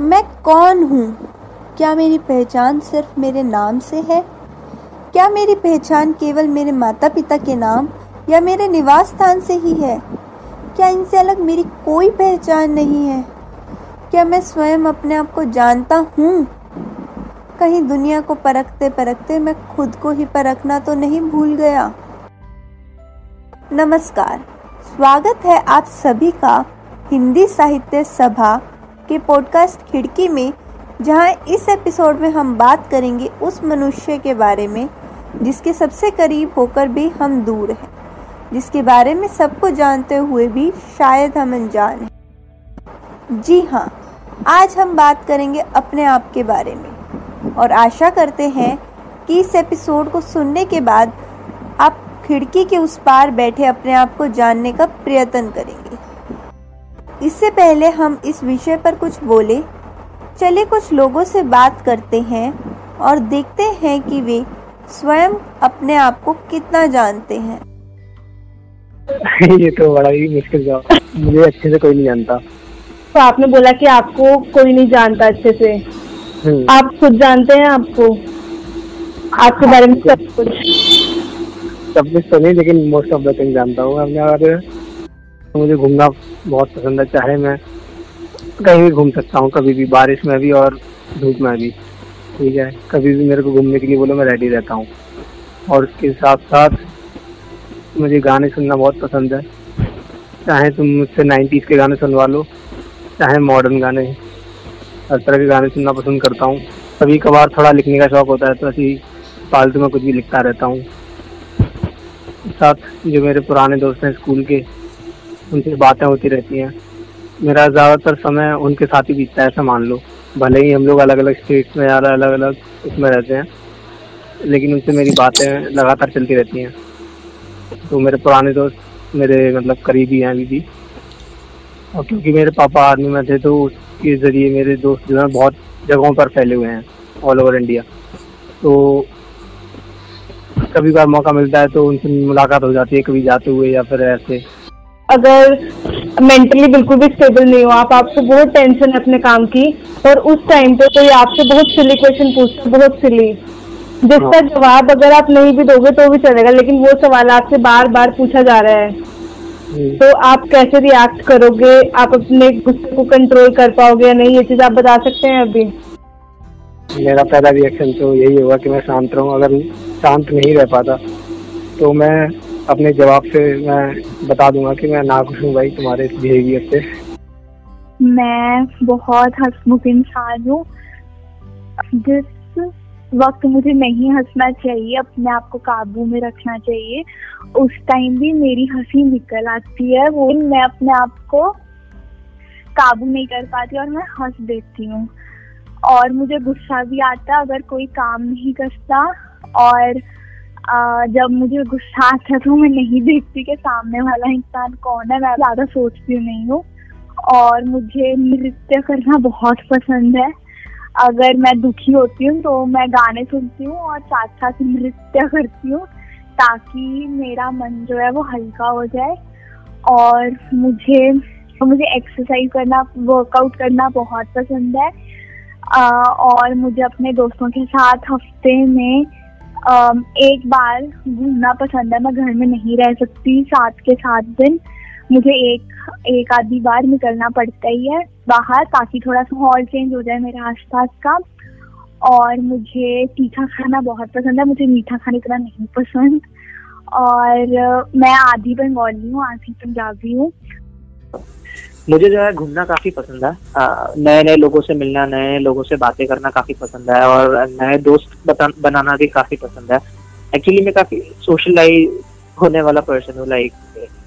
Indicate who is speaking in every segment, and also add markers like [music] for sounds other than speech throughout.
Speaker 1: मैं कौन हूँ? क्या मेरी पहचान सिर्फ़ मेरे नाम से है? क्या मेरी पहचान केवल मेरे माता पिता के नाम या मेरे निवास स्थान से ही है? क्या इनसे अलग मेरी कोई पहचान नहीं है? क्या मैं स्वयं अपने आप को जानता हूँ? कहीं दुनिया को परखते परखते मैं खुद को ही परखना तो नहीं भूल गया। नमस्कार। स्वागत है आप सभी का हिंदी साहित्य सभा के पॉडकास्ट खिड़की में, जहाँ इस एपिसोड में हम बात करेंगे उस मनुष्य के बारे में, जिसके सबसे करीब होकर भी हम दूर हैं, जिसके बारे में सबको जानते हुए भी शायद हम अनजान हैं। जी हाँ आज हम बात करेंगे अपने आप के बारे में, और आशा करते हैं कि इस एपिसोड को सुनने के बाद आप खिड़की के उस पार बैठे अपने आप को जानने का प्रयत्न करेंगे। इससे पहले हम इस विषय पर कुछ बोले चले कुछ लोगों से बात करते हैं और देखते हैं कि वे स्वयं अपने आप को कितना जानते हैं। [laughs]
Speaker 2: ये तो बड़ा ही मुश्किल जवाब मुझे अच्छे से कोई नहीं जानता।
Speaker 3: तो आपने बोला कि आपको कोई नहीं जानता अच्छे से। हम्म। आप खुद जानते हैं आपको? आपके बारे में सब कुछ।
Speaker 2: सब कुछ तो नहीं लेकिन मोस्ट ऑफ़ द थिंग जानता हूँ। में मुझे घूमना बहुत पसंद है, चाहे मैं कहीं भी घूम सकता हूँ, कभी भी बारिश में भी और धूप में भी। ठीक है? कभी भी मेरे को घूमने के लिए बोलो, मैं रेडी रहता हूँ। और उसके साथ साथ मुझे गाने सुनना बहुत पसंद है। चाहे तुम मुझसे नाइन्टीज़ के गाने सुनवा लो, चाहे मॉडर्न गाने, हर तरह के गाने सुनना पसंद करता हूँ। कभी कभार थोड़ा लिखने का शौक होता है तो ऐसी फालतू में कुछ भी लिखता रहता हूँ। साथ जो मेरे पुराने दोस्त हैं स्कूल के उनसे बातें होती रहती हैं। मेरा ज़्यादातर समय उनके साथ ही बीतता है, ऐसा मान लो। भले ही हम लोग अलग अलग स्टेट्स में या अलग अलग उसमें रहते हैं, लेकिन उनसे मेरी बातें लगातार चलती रहती हैं। तो मेरे पुराने दोस्त मेरे मतलब करीबी हैं अभी भी। और क्योंकि मेरे पापा आर्मी में थे तो उसके ज़रिए मेरे दोस्त जो हैं बहुत जगहों पर फैले हुए हैं ऑल ओवर इंडिया तो कभी बार मौका मिलता है तो उनसे मुलाकात हो जाती है, कभी जाते हुए या फिर ऐसे।
Speaker 3: अगर मेंटली बिल्कुल भी स्टेबल नहीं हो आप आपको बहुत टेंशन है अपने काम की और उस टाइम पे कोई आपसे बहुत सिली क्वेश्चन पूछता बहुत सिली जिसका हाँ। जवाब अगर आप नहीं भी दोगे तो भी चलेगा लेकिन वो सवाल आपसे बार बार पूछा जा रहा है। तो आप कैसे रिएक्ट करोगे? आप अपने गुस्से को कंट्रोल कर पाओगे या नहीं? ये चीज़ आप बता सकते हैं अभी।
Speaker 2: मेरा पहला रिएक्शन तो यही होगा कि मैं शांत रहूँ। अगर शांत नहीं रह पाता तो मैं अपने जवाब से मैं बता दूँगा कि मैं नाखुश हूँ भाई तुम्हारे बिहेवियर से।
Speaker 4: मैं बहुत हंसमुख इंसान हूँ। जिस वक्त मुझे नहीं हंसना चाहिए, अपने आप को काबू में रखना चाहिए, उस टाइम भी मेरी हँसी निकल आती है। वो मैं अपने आप को काबू नहीं कर पाती और मैं हंस देती हूँ। और मुझे गुस्सा भी आता अगर कोई काम नहीं करता और जब मुझे गुस्सा आता है तो मैं नहीं देखती कि सामने वाला इंसान कौन है मैं ज़्यादा सोचती नहीं हूँ। और मुझे नृत्य करना बहुत पसंद है। अगर मैं दुखी होती हूँ तो मैं गाने सुनती हूँ और साथ साथ नृत्य करती हूँ ताकि मेरा मन जो है वो हल्का हो जाए। और मुझे मुझे एक्सरसाइज करना वर्कआउट करना बहुत पसंद है। आ, और मुझे अपने दोस्तों के साथ हफ़्ते में एक बार घूमना पसंद है, मैं घर में नहीं रह सकती, सात के सात दिन मुझे एक एक आधी बार निकलना पड़ता ही है। बाहर ताकि थोड़ा सा हॉल चेंज हो जाए मेरे आसपास का और मुझे तीखा खाना बहुत पसंद है, मुझे मीठा खाने इतना नहीं पसंद और मैं आधी बंगाली हूँ, आधी पंजाबी हूँ।
Speaker 5: मुझे जो है घूमना काफ़ी पसंद है। नए नए लोगों से मिलना नए लोगों से बातें करना काफ़ी पसंद है और नए दोस्त बनाना भी काफ़ी पसंद है। एक्चुअली मैं काफ़ी सोशलाइज होने वाला पर्सन हूँ लाइक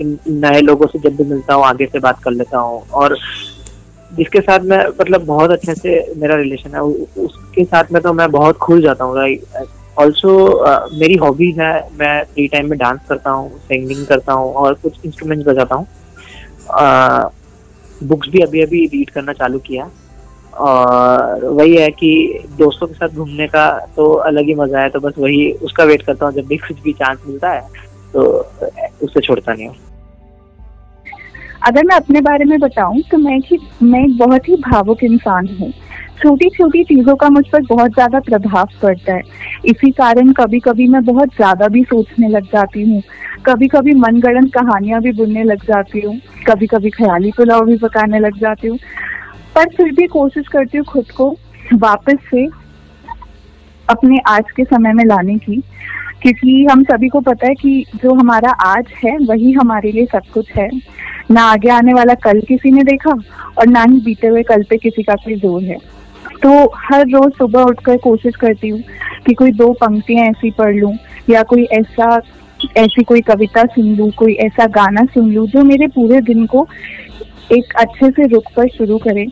Speaker 5: नए लोगों से जब भी मिलता हूँ, आगे से बात कर लेता हूँ और जिसके साथ मैं मतलब बहुत अच्छे से मेरा रिलेशन है उसके साथ में तो मैं बहुत खुल जाता हूँ लाइक ऑल्सो मेरी हॉबीज है, मैं फ्री टाइम में डांस करता हूँ सिंगिंग करता हूँ और कुछ इंस्ट्रूमेंट बजाता हूँ। बुक्स भी अभी अभी रीड करना चालू किया। और वही है कि दोस्तों के साथ घूमने का तो अलग ही मज़ा है तो बस वही उसका वेट करता हूँ। जब भी कुछ भी चांस मिलता है तो उससे छोड़ता नहीं हूँ।
Speaker 6: अगर मैं अपने बारे में बताऊँ तो मैं कि मैं एक बहुत ही भावुक इंसान हूँ। छोटी छोटी चीज़ों का मुझ पर बहुत ज़्यादा प्रभाव पड़ता है। इसी कारण कभी कभी मैं बहुत ज़्यादा भी सोचने लग जाती हूँ। कभी कभी मनगढ़ंत कहानियाँ भी बुनने लग जाती हूँ। कभी कभी ख्याली पुलाव भी पकाने लग जाती हूँ। पर फिर भी कोशिश करती हूँ खुद को वापस से अपने आज के समय में लाने की। क्योंकि हम सभी को पता है कि जो हमारा आज है, वही हमारे लिए सब कुछ है। ना आगे आने वाला कल किसी ने देखा और ना ही बीते हुए कल पे किसी का कोई ज़ोर है। तो हर रोज सुबह उठकर कोशिश करती हूँ कि कोई दो पंक्तियाँ ऐसी पढ़ लूँ, या कोई ऐसा, ऐसी कोई कविता सुन लूँ, कोई ऐसा गाना सुन लूँ, जो मेरे पूरे दिन को एक अच्छे से रुक कर शुरू करे।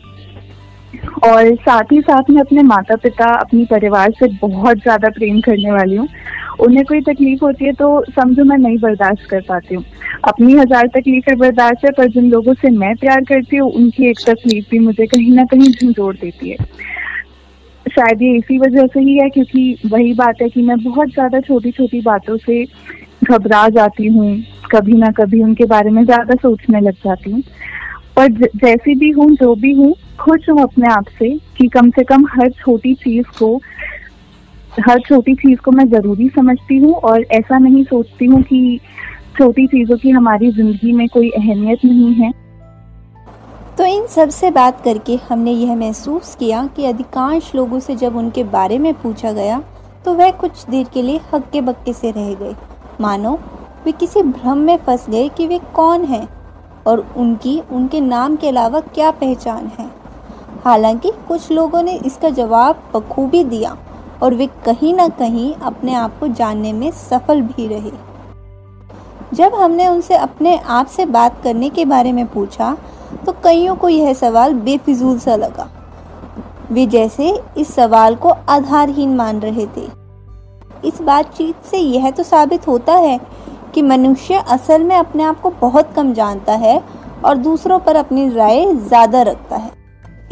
Speaker 6: और साथ ही साथ मैं अपने माता पिता अपनी परिवार से बहुत ज़्यादा प्रेम करने वाली हूँ। उन्हें कोई तकलीफ़ होती है तो समझो मैं नहीं बर्दाश्त कर पाती हूँ। अपनी हज़ार तकलीफें बर्दाश्त है, पर जिन लोगों से मैं प्यार करती हूँ, उनकी एक तकलीफ़ भी मुझे कहीं ना कहीं झंझोड़ देती है। शायद ये इसी वजह से ही है, क्योंकि वही बात है कि मैं बहुत ज़्यादा छोटी छोटी बातों से घबरा जाती हूँ। कभी ना कभी उनके बारे में ज़्यादा सोचने लग जाती हूँ। पर जैसी भी हूँ, जो भी हूँ, खुश हूँ अपने आप से कि कम से कम हर छोटी चीज़ को हर छोटी चीज़ को मैं ज़रूरी समझती हूँ और ऐसा नहीं सोचती हूँ कि छोटी चीज़ों की हमारी ज़िंदगी में कोई अहमियत नहीं है।
Speaker 1: तो इन सबसे बात करके हमने यह महसूस किया कि अधिकांश लोगों से जब उनके बारे में पूछा गया तो वह कुछ देर के लिए हक्के बक्के से रह गए। मानो, वे किसी भ्रम में फंस गए कि वे कौन हैं और उनकी, उनके नाम के अलावा क्या पहचान है। हालाँकि कुछ लोगों ने इसका जवाब बखूबी दिया। और वे कहीं ना कहीं अपने आप को जानने में सफल भी रहे। जब हमने उनसे अपने आप से बात करने के बारे में पूछा तो कईयों को यह सवाल बेफिजूल सा लगा। वे जैसे इस सवाल को आधारहीन मान रहे थे। इस बातचीत से यह तो साबित होता है कि मनुष्य असल में अपने आप को बहुत कम जानता है और दूसरों पर अपनी राय ज़्यादा रखता है।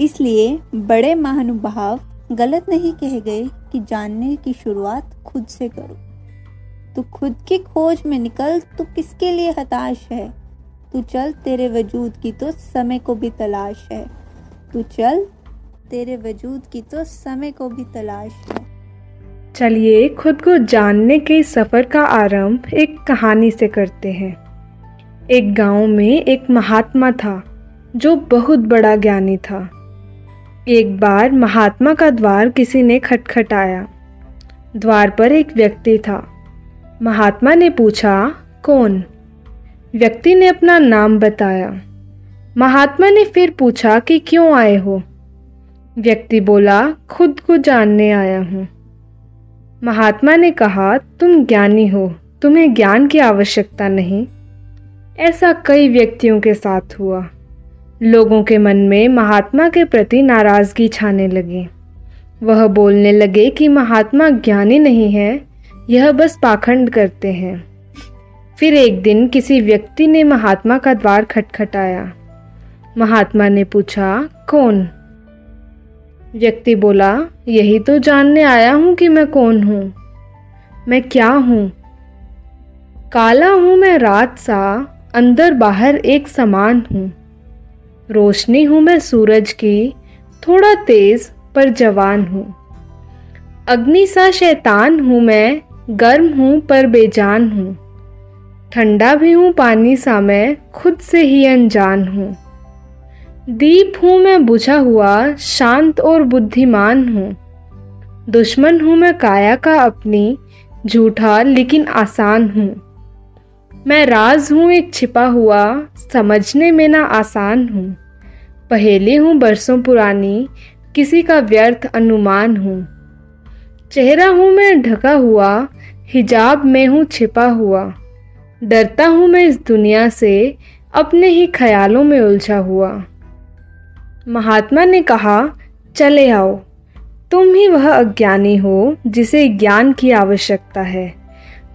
Speaker 1: इसलिए बड़े महानुभाव गलत नहीं कहे गए कि जानने की शुरुआत खुद से करो। तू खुद की खोज में निकल, तू किसके लिए हताश है? तू चल, तेरे वजूद की तो समय को भी तलाश है। तू चल, तेरे वजूद की तो समय को भी तलाश है।
Speaker 7: चलिए, खुद को जानने के सफ़र का आरंभ एक कहानी से करते हैं। एक गाँव में एक महात्मा था, जो बहुत बड़ा ज्ञानी था। एक बार महात्मा का द्वार किसी ने खटखटाया। द्वार पर एक व्यक्ति था। महात्मा ने पूछा, कौन? व्यक्ति ने अपना नाम बताया। महात्मा ने फिर पूछा कि क्यों आए हो? व्यक्ति बोला, खुद को जानने आया हूँ। महात्मा ने कहा, तुम ज्ञानी हो, तुम्हें ज्ञान की आवश्यकता नहीं। ऐसा कई व्यक्तियों के साथ हुआ। लोगों के मन में महात्मा के प्रति नाराज़गी छाने लगी। वह बोलने लगे कि महात्मा ज्ञानी नहीं है, यह बस पाखंड करते हैं। फिर एक दिन किसी व्यक्ति ने महात्मा का द्वार खटखटाया। महात्मा ने पूछा, कौन? व्यक्ति बोला, यही तो जानने आया हूँ कि मैं कौन हूँ। मैं क्या हूँ? काला हूँ मैं, रात सा, अंदर बाहर एक समान हूँ। रोशनी हूँ मैं सूरज की, थोड़ा तेज पर जवान हूँ। अग्नि सा शैतान हूँ मैं, गर्म हूँ पर बेजान हूँ। ठंडा भी हूँ पानी सा मैं, खुद से ही अनजान हूँ। दीप हूँ मैं बुझा हुआ, शांत और बुद्धिमान हूँ। दुश्मन हूँ मैं काया का अपनी, झूठा लेकिन आसान हूँ। मैं राज हूँ एक छिपा हुआ, समझने में ना आसान हूँ। पहेली हूँ बरसों पुरानी, किसी का व्यर्थ अनुमान हूँ। चेहरा हूँ मैं ढका हुआ, हिजाब में हूँ छिपा हुआ। डरता हूँ मैं इस दुनिया से, अपने ही ख्यालों में उलझा हुआ। महात्मा ने कहा, चले आओ, तुम ही वह अज्ञानी हो, जिसे ज्ञान की आवश्यकता है।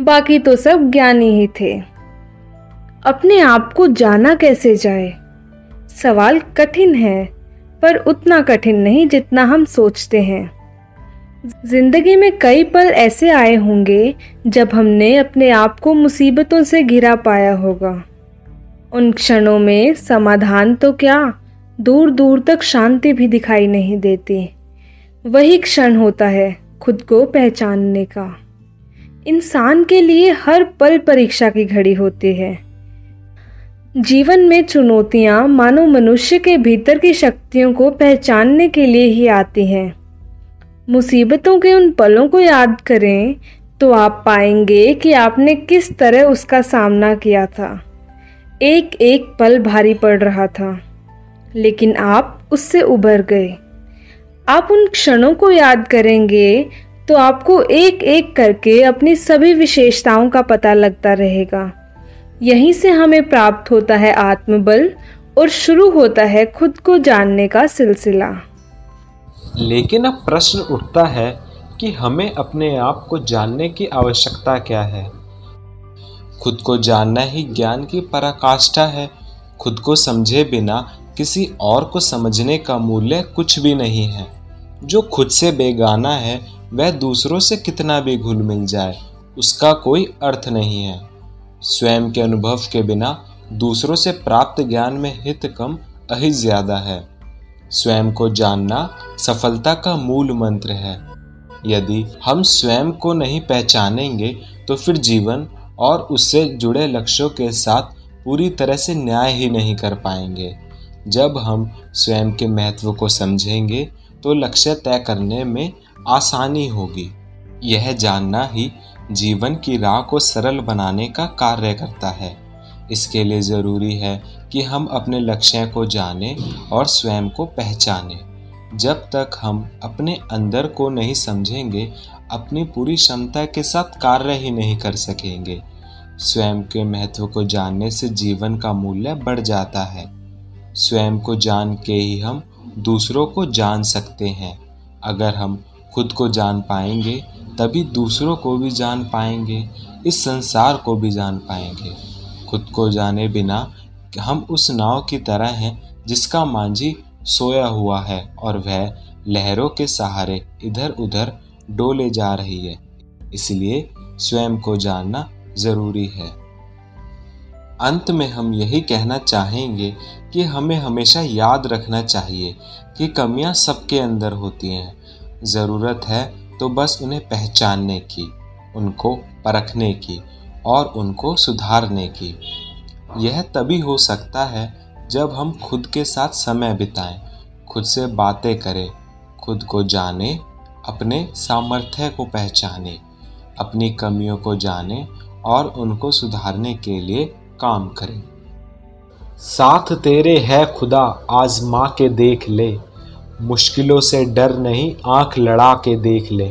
Speaker 7: बाकी तो सब ज्ञानी ही थे। अपने आप को जाना कैसे जाए? सवाल कठिन है, पर उतना कठिन नहीं जितना हम सोचते हैं। ज़िंदगी में कई पल ऐसे आए होंगे जब हमने अपने आप को मुसीबतों से घिरा पाया होगा। उन क्षणों में समाधान तो क्या दूर दूर तक शांति भी दिखाई नहीं देती। वही क्षण होता है खुद को पहचानने का। इंसान के लिए हर पल परीक्षा की घड़ी होती है। जीवन में चुनौतियाँ मानव मनुष्य के भीतर की शक्तियों को पहचानने के लिए ही आती हैं। मुसीबतों के उन पलों को याद करें तो आप पाएँगे कि आपने किस तरह उसका सामना किया था। एक एक पल भारी पड़ रहा था, लेकिन आप उससे उभर गए। आप उन क्षणों को याद करेंगे तो आपको एक एक करके अपनी सभी विशेषताओं का पता लगता रहेगा। यहीं से हमें प्राप्त होता है आत्मबल और शुरू होता है खुद को जानने का सिलसिला।
Speaker 8: लेकिन अब प्रश्न उठता है कि हमें अपने आप को जानने की आवश्यकता क्या है? खुद को जानना ही ज्ञान की पराकाष्ठा है। खुद को समझे बिना किसी और को समझने का मूल्य कुछ भी नहीं है। जो खुद से बेगाना है, वह दूसरों से कितना भी घुल मिल जाए, उसका कोई अर्थ नहीं है। स्वयं के अनुभव के बिना दूसरों से प्राप्त ज्ञान में हित कम अहित ज़्यादा है। स्वयं को जानना सफलता का मूल मंत्र है। यदि हम स्वयं को नहीं पहचानेंगे तो फिर जीवन और उससे जुड़े लक्ष्यों के साथ पूरी तरह से न्याय ही नहीं कर पाएँगे। जब हम स्वयं के महत्व को समझेंगे तो लक्ष्य तय करने में आसानी होगी। यह जानना ही जीवन की राह को सरल बनाने का कार्य करता है। इसके लिए ज़रूरी है कि हम अपने लक्ष्य को जानें और स्वयं को पहचानें। जब तक हम अपने अंदर को नहीं समझेंगे, अपनी पूरी क्षमता के साथ कार्य ही नहीं कर सकेंगे। स्वयं के महत्व को जानने से जीवन का मूल्य बढ़ जाता है। स्वयं को जान के ही हम दूसरों को जान सकते हैं। अगर हम खुद को जान पाएँगे तभी दूसरों को भी जान पाएँगे, इस संसार को भी जान पाएँगे। खुद को जाने बिना हम उस नाव की तरह हैं जिसका मांझी सोया हुआ है और वह लहरों के सहारे इधर उधर डोले जा रही है। इसलिए स्वयं को जानना ज़रूरी है। अंत में हम यही कहना चाहेंगे कि हमें हमेशा याद रखना चाहिए कि कमियाँ सबके अंदर होती हैं। ज़रूरत है तो बस उन्हें पहचानने की, उनको परखने की और उनको सुधारने की। यह तभी हो सकता है जब हम खुद के साथ समय बिताएँ, खुद से बातें करें, खुद को जाने, अपने सामर्थ्य को पहचाने, अपनी कमियों को जाने और उनको सुधारने के लिए काम करें। साथ तेरे है खुदा, आजमा के देख ले। मुश्किलों से डर नहीं, आँख लड़ा के देख ले।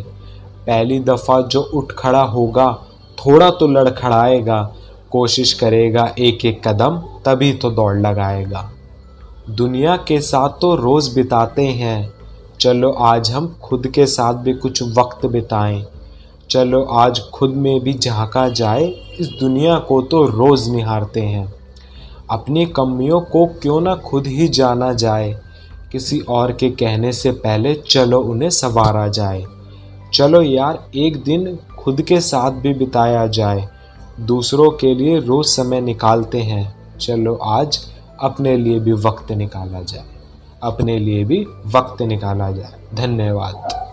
Speaker 8: पहली दफ़ा जो उठ खड़ा होगा, थोड़ा तो लड़खड़ाएगा, कोशिश करेगा एक एक कदम, तभी तो दौड़ लगाएगा। दुनिया के साथ तो रोज़ बिताते हैं। चलो आज हम खुद के साथ भी कुछ वक्त बिताएँ। चलो आज खुद में भी झांका जाए, इस दुनिया को तो रोज़ निहारते हैं। अपनी कमियों को क्यों ना खुद ही जाना जाए? किसी और के कहने से पहले चलो उन्हें संवारा जाए। चलो यार, एक दिन खुद के साथ भी बिताया जाए। दूसरों के लिए रोज़ समय निकालते हैं। चलो आज अपने लिए भी वक्त निकाला जाए। अपने लिए भी वक्त निकाला जाए। धन्यवाद।